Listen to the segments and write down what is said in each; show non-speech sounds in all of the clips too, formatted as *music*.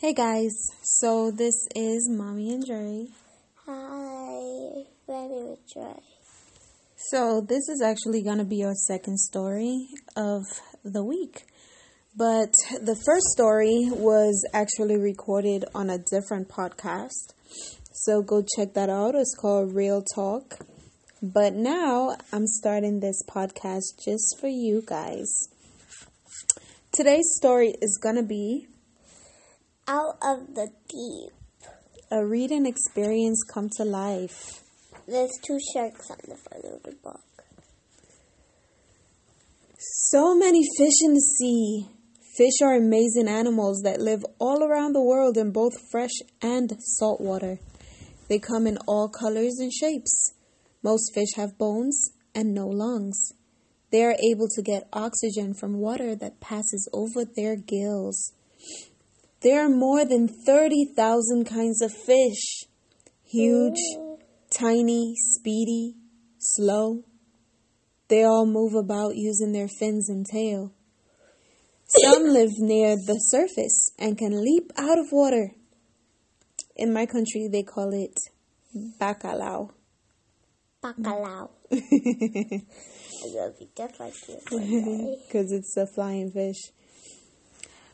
Hey guys, so this is Mommy and Dre. Hi, my name is Dre. So this is actually going to be our second story of the week. But the first story was actually recorded on a different podcast. So go check that out. It's called Real Talk. But now I'm starting this podcast just for you guys. Today's story is going to be Out of the deep. a reading experience come to life. There's two sharks on the front of the book. So many fish in the sea. Fish are amazing animals that live all around the world in both fresh and salt water. They come in all colors and shapes. Most fish have bones and no lungs. They are able to get oxygen from water that passes over their gills. There are more than 30,000 kinds of fish huge, tiny, speedy, slow. They all move about using their fins and tail. Some live near the surface and can leap out of water. In my country, they call it bacalao. Bacalao. I'm gonna be just like *laughs* you. Because it's a flying fish.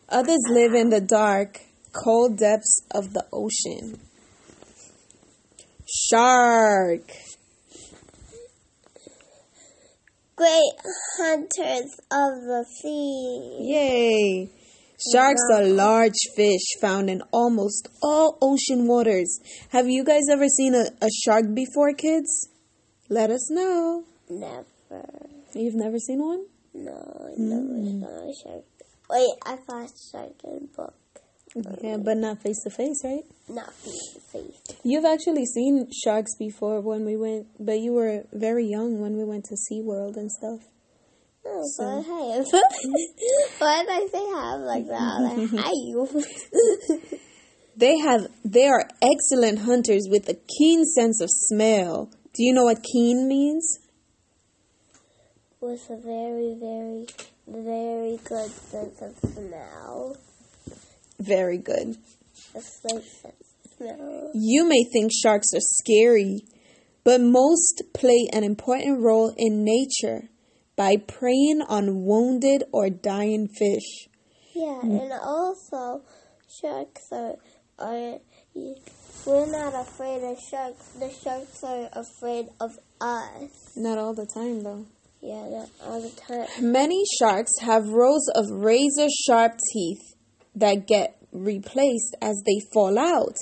Others live in the dark, cold depths of the ocean. Shark. Great hunters of the sea. Yay! Sharks are large fish found in almost all ocean waters. Have you guys ever seen a, a shark before, kids? Let us know. Never. You've never seen one? No, I never mm. saw a shark. Wait, I a shark in a book. Yeah, but not face to face, right? Not face to face. You've actually seen sharks before when we went, but you were very young when we went to SeaWorld and stuff. No, So- but I have. *laughs* Why did I say have like that? Like, *laughs* hi, you. They have they are excellent hunters with a keen sense of smell. Do you know what keen means? With a very, very, very good sense of smell. Very good. A slight sense of smell. You may think sharks are scary, but most play an important role in nature by preying on wounded or dying fish. Yeah, mm. and also sharks are are. We're not afraid of sharks. The sharks are afraid of us. Not all the time though. Yeah, all the time. Many sharks have rows of razor sharp teeth that get replaced as they fall out.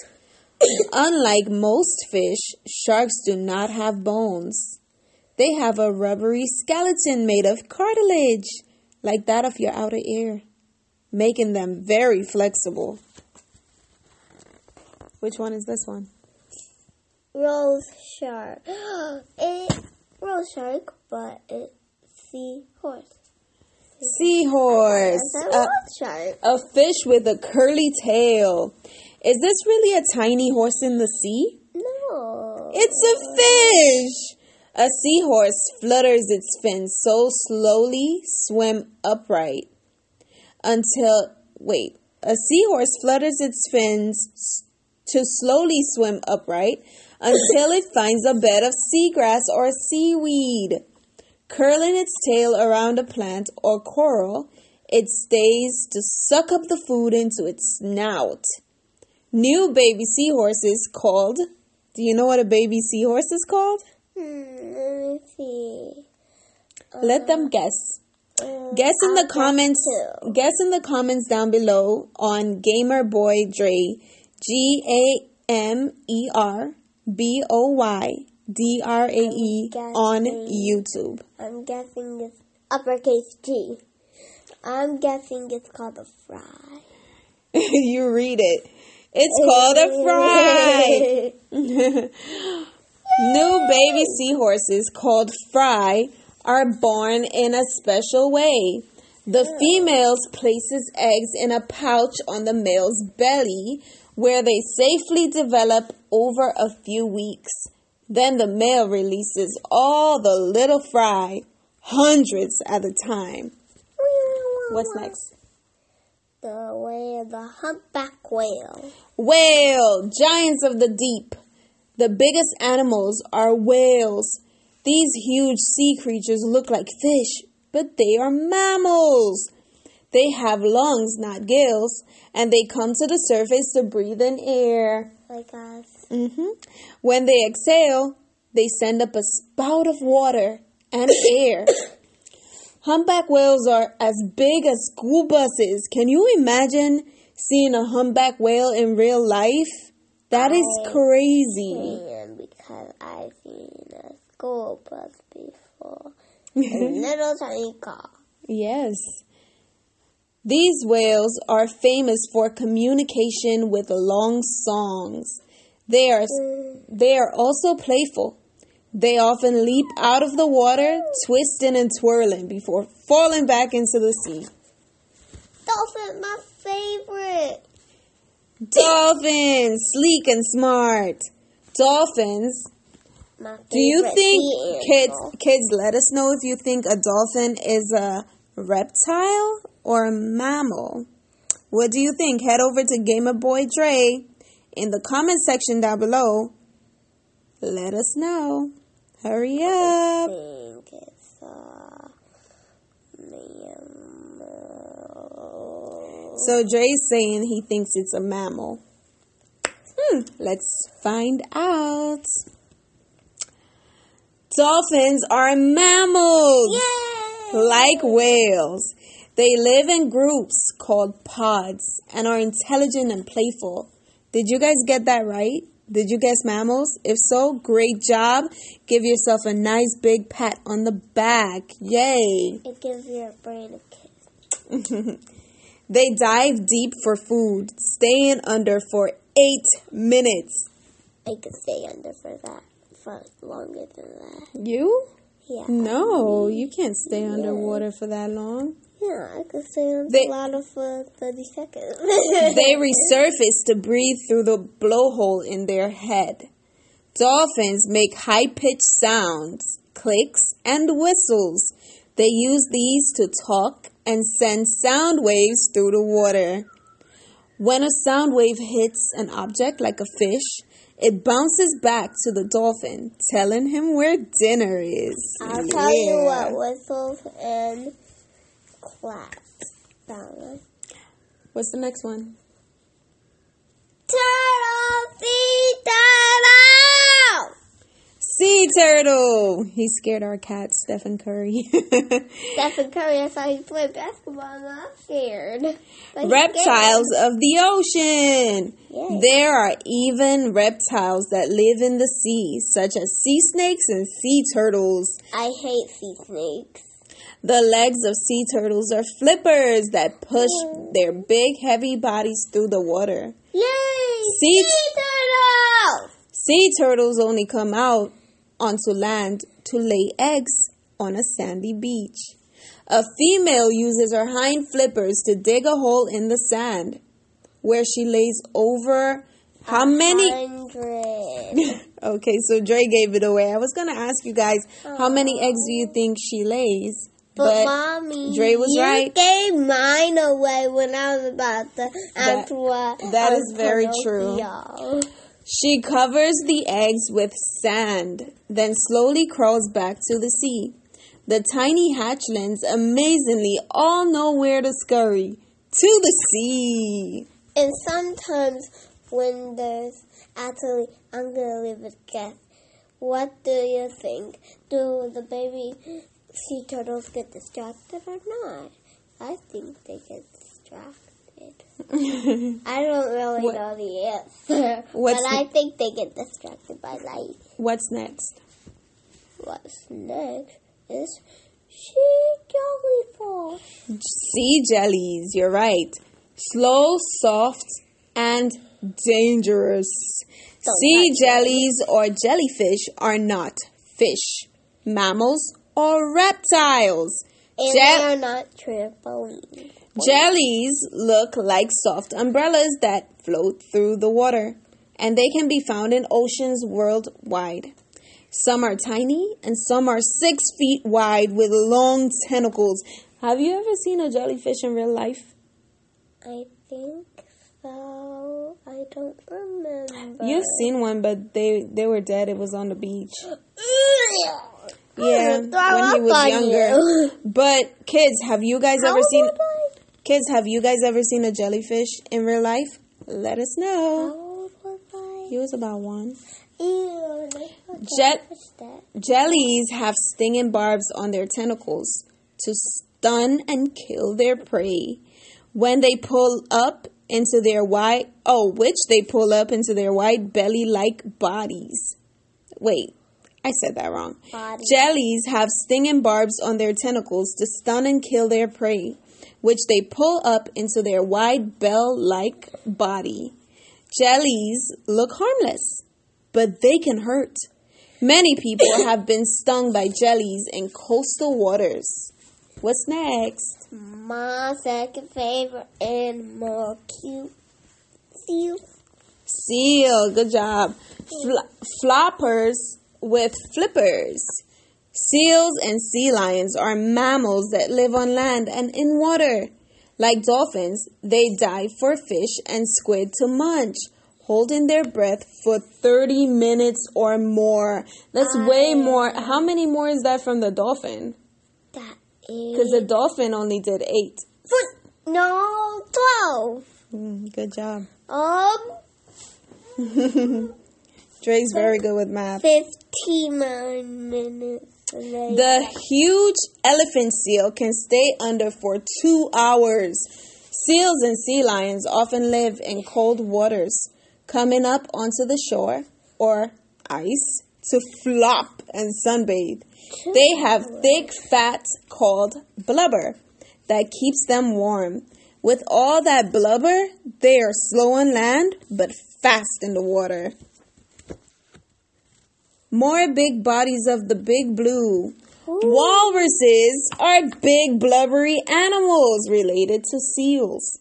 *coughs* Unlike most fish, sharks do not have bones. They have a rubbery skeleton made of cartilage, like that of your outer ear, making them very flexible. Which one is this one? Rose shark. *gasps* it rose shark, but it's seahorse. Seahorse. A Uh, shark. A fish with a curly tail. Is this really a tiny horse in the sea? No. It's a fish! A seahorse flutters its fins so slowly swim upright until. Wait. A seahorse flutters its fins to slowly swim upright until it finds a bed of seagrass or seaweed. Curling its tail around a plant or coral, it stays to suck up the food into its snout. New baby seahorses called. Do you know what a baby seahorse is called? Hmm, let me see. Let them guess. Uh, Guess in the comments. too. Guess in the comments down below on Gamer Boy Dre. G A M E R B O Y D R A E on. YouTube. I'm guessing it's uppercase G. I'm guessing it's called a fry. *laughs* you read it. It's *laughs* called a fry. *laughs* New baby seahorses called fry are born in a special way. The mm. females places eggs in a pouch on the male's belly where they safely develop over a few weeks. Then the male releases all the little fry, hundreds at a time. What's next? The whale, the humpback whale. Whale, giants of the deep. The biggest animals are whales. These huge sea creatures look like fish, but they are mammals. They have lungs, not gills, and they come to the surface to breathe in air. Like us. hmm When they exhale, they send up a spout of water and *coughs* air. Humpback whales are as big as school buses. Can you imagine seeing a humpback whale in real life? That is I crazy. Because I've seen a school bus before. *laughs* A little tiny car. Yes. These whales are famous for communication with long songs. They are they are also playful. They often leap out of the water, twisting and twirling before falling back into the sea. Dolphin, my favorite. Dolphins, sleek and smart. Dolphins. My Do you think kids kids let us know if you think a dolphin is a reptile or a mammal? What do you think? Head over to Gamer Boy Dre in the comment section down below. Let us know. Hurry up. a. So Dre's saying he thinks it's a mammal. Hmm, let's find out. Dolphins are mammals. Yay! Like whales, they live in groups called pods and are intelligent and playful. Did you guys get that right? Did you guess mammals? If so, great job. Give yourself a nice big pat on the back. Yay! It gives your brain a kiss. *laughs* they dive deep for food, staying under for eight minutes. I could stay under for that for longer than that. You? Yeah. No, you can't stay underwater for that long. Yeah, I could They- underwater uh, for 30 seconds. *laughs* They *laughs* resurface to breathe through the blowhole in their head. Dolphins make high pitched sounds, clicks, and whistles. They use these to talk and send sound waves through the water. When a sound wave hits an object like a fish, it bounces back to the dolphin, telling him where dinner is. I'll tell you what whistles and claps sound like. What's the next one? Turtle, sea turtle! Sea turtle. He scared our cat, Stephen Curry. *laughs* Stephen Curry, I saw he play basketball and I'm scared. But reptiles of the ocean. Yay. There are even reptiles that live in the sea, such as sea snakes and sea turtles. I hate sea snakes. The legs of sea turtles are flippers that push their big, heavy bodies through the water. Yay! Sea- turtle! Sea turtles only come out onto land to lay eggs on a sandy beach. A female uses her hind flippers to dig a hole in the sand where she lays over how many? *laughs* Okay, so Dre gave it away. I was going to ask you guys how many eggs do you think she lays? But, mommy, Dre was you right. gave mine away when I was about to That- what that I is very true. She covers the eggs with sand, then slowly crawls back to the sea. The tiny hatchlings amazingly all know where to scurry to the sea. And sometimes when there's actually, I'm gonna leave a guess. What do you think? Do the baby sea turtles get distracted or not? I think they get distracted. *laughs* I don't really What- know the answer, but I think they get distracted by light. What's next? What's next is sea jellyfish. Sea jellies, you're right. Slow, soft, and dangerous. Don't sea jellies or jellyfish are not fish, mammals, or reptiles. And they are not trampolines. Jellies look like soft umbrellas that float through the water, and they can be found in oceans worldwide. Some are tiny, and some are six feet wide with long tentacles. Have you ever seen a jellyfish in real life? I think so. I don't remember. You've seen one, but they they were dead. It was on the beach. *gasps* *gasps* Yeah, when he was younger. But kids, have you guys ever seen? Kids, have you guys ever seen a jellyfish in real life? Let us How know. old was I? He was about one. Ew, Jet- Jellies have stinging barbs on their tentacles to stun and kill their prey. When they pull up into their wide, oh, which they pull up into their wide belly like bodies. Wait, I said that wrong. Body. Jellies have stinging barbs on their tentacles to stun and kill their prey, which they pull up into their wide bell like body. Jellies look harmless, but they can hurt. Many people *coughs* have been stung by jellies in coastal waters. What's next? My second favorite animal, cute seal. Seal, good job. Fl- floppers with flippers. Seals and sea lions are mammals that live on land and in water. Like dolphins, they dive for fish and squid to munch, holding their breath for 30 minutes or more. That's way more. How many more is that from the dolphin? That Because the dolphin only did eight. foot. No, twelve. Mm, good job. Um, *laughs* Drake's very good with math. fifteen more minutes. later. The huge elephant seal can stay under for two hours. Seals and sea lions often live in cold waters, coming up onto the shore or ice to flop and sunbathe. They have thick fat called blubber that keeps them warm. With all that blubber, they are slow on land but fast in the water. More big bodies of the big blue. Walruses are big blubbery animals related to seals.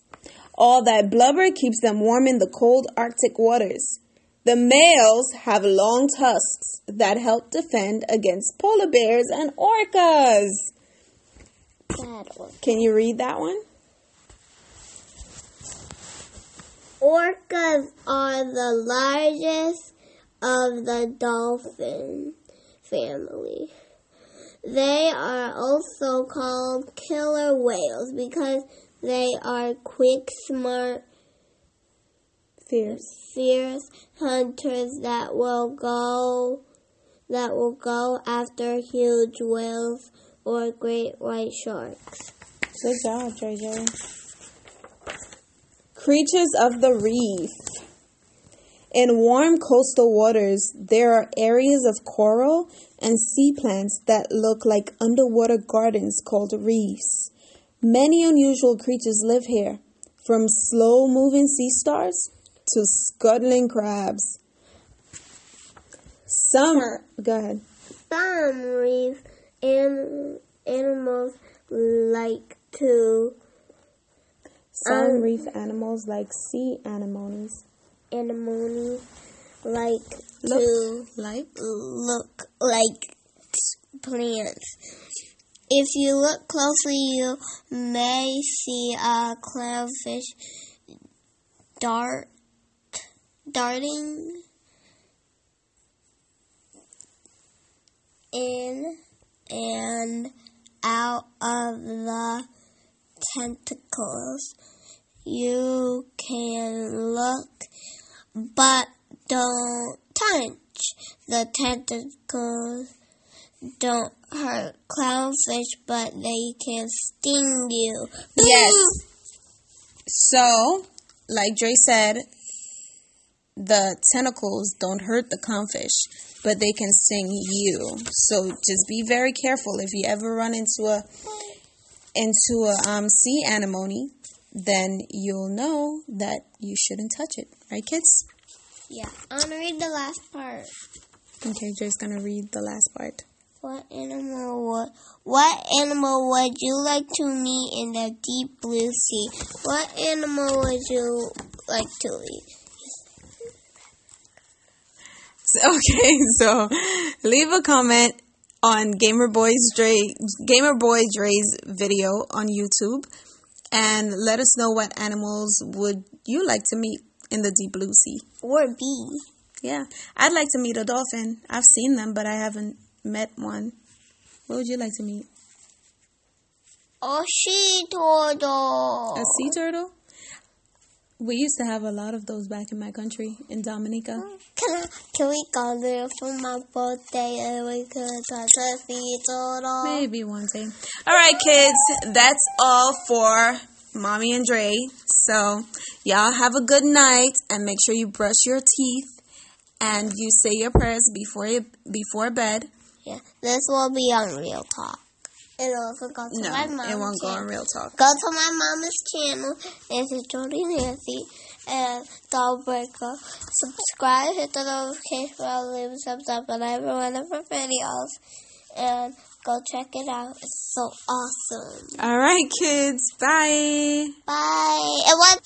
All that blubber keeps them warm in the cold Arctic waters. The males have long tusks that help defend against polar bears and orcas. Can you read that one? Orcas are the largest of the dolphin family. They are also called killer whales because they are quick, smart, Fierce. fierce hunters that will go that will go after huge whales or great white sharks. Good job, JJ. Creatures of the reef. In warm coastal waters, there are areas of coral and sea plants that look like underwater gardens called reefs. Many unusual creatures live here, from slow moving sea stars to scuttling crabs. Some. Go ahead. Some reef an- animals like to Some Um, reef animals, like sea anemones, anemones like Look. to like look like plants. If you look closely, you may see a clownfish dart darting in and out of the tentacles. You can look, but don't touch. The tentacles don't hurt clownfish, but they can sting you. Yes. *laughs* So, like Dre said, the tentacles don't hurt the clownfish, but they can sting you. So just be very careful if you ever run into a into a um, sea anemone, then you'll know that you shouldn't touch it, right, kids? Yeah, I'm going to read the last part. Okay, Dre's gonna read the last part. What animal would what animal would you like to meet in the deep blue sea? What animal would you like to eat? *laughs* Okay, so leave a comment on Gamer Boy's Dre Gamer Boy Dre's video on YouTube And let us know what animals would you like to meet in the deep blue sea. Or B. Yeah, I'd like to meet a dolphin. I've seen them, but I haven't met one. What would you like to meet? A sea turtle. A sea turtle? We used to have a lot of those back in my country, in Dominica. Can I, can we go there for my birthday and we could touch a turtle? Maybe one day. All right, kids, that's all for Mommy and Dre. So, y'all have a good night and make sure you brush your teeth and you say your prayers before you, before bed. Yeah, this will be on Real Talk. And also go to No, my mom's it won't go channel. on Real Talk. Go to my mama's channel. This is Jody Nancy and Dollbreaker. Subscribe, hit the notification bell, leave a thumbs up on every one of our videos. And go check it out. It's so awesome. All right, kids. Bye. Bye. And what?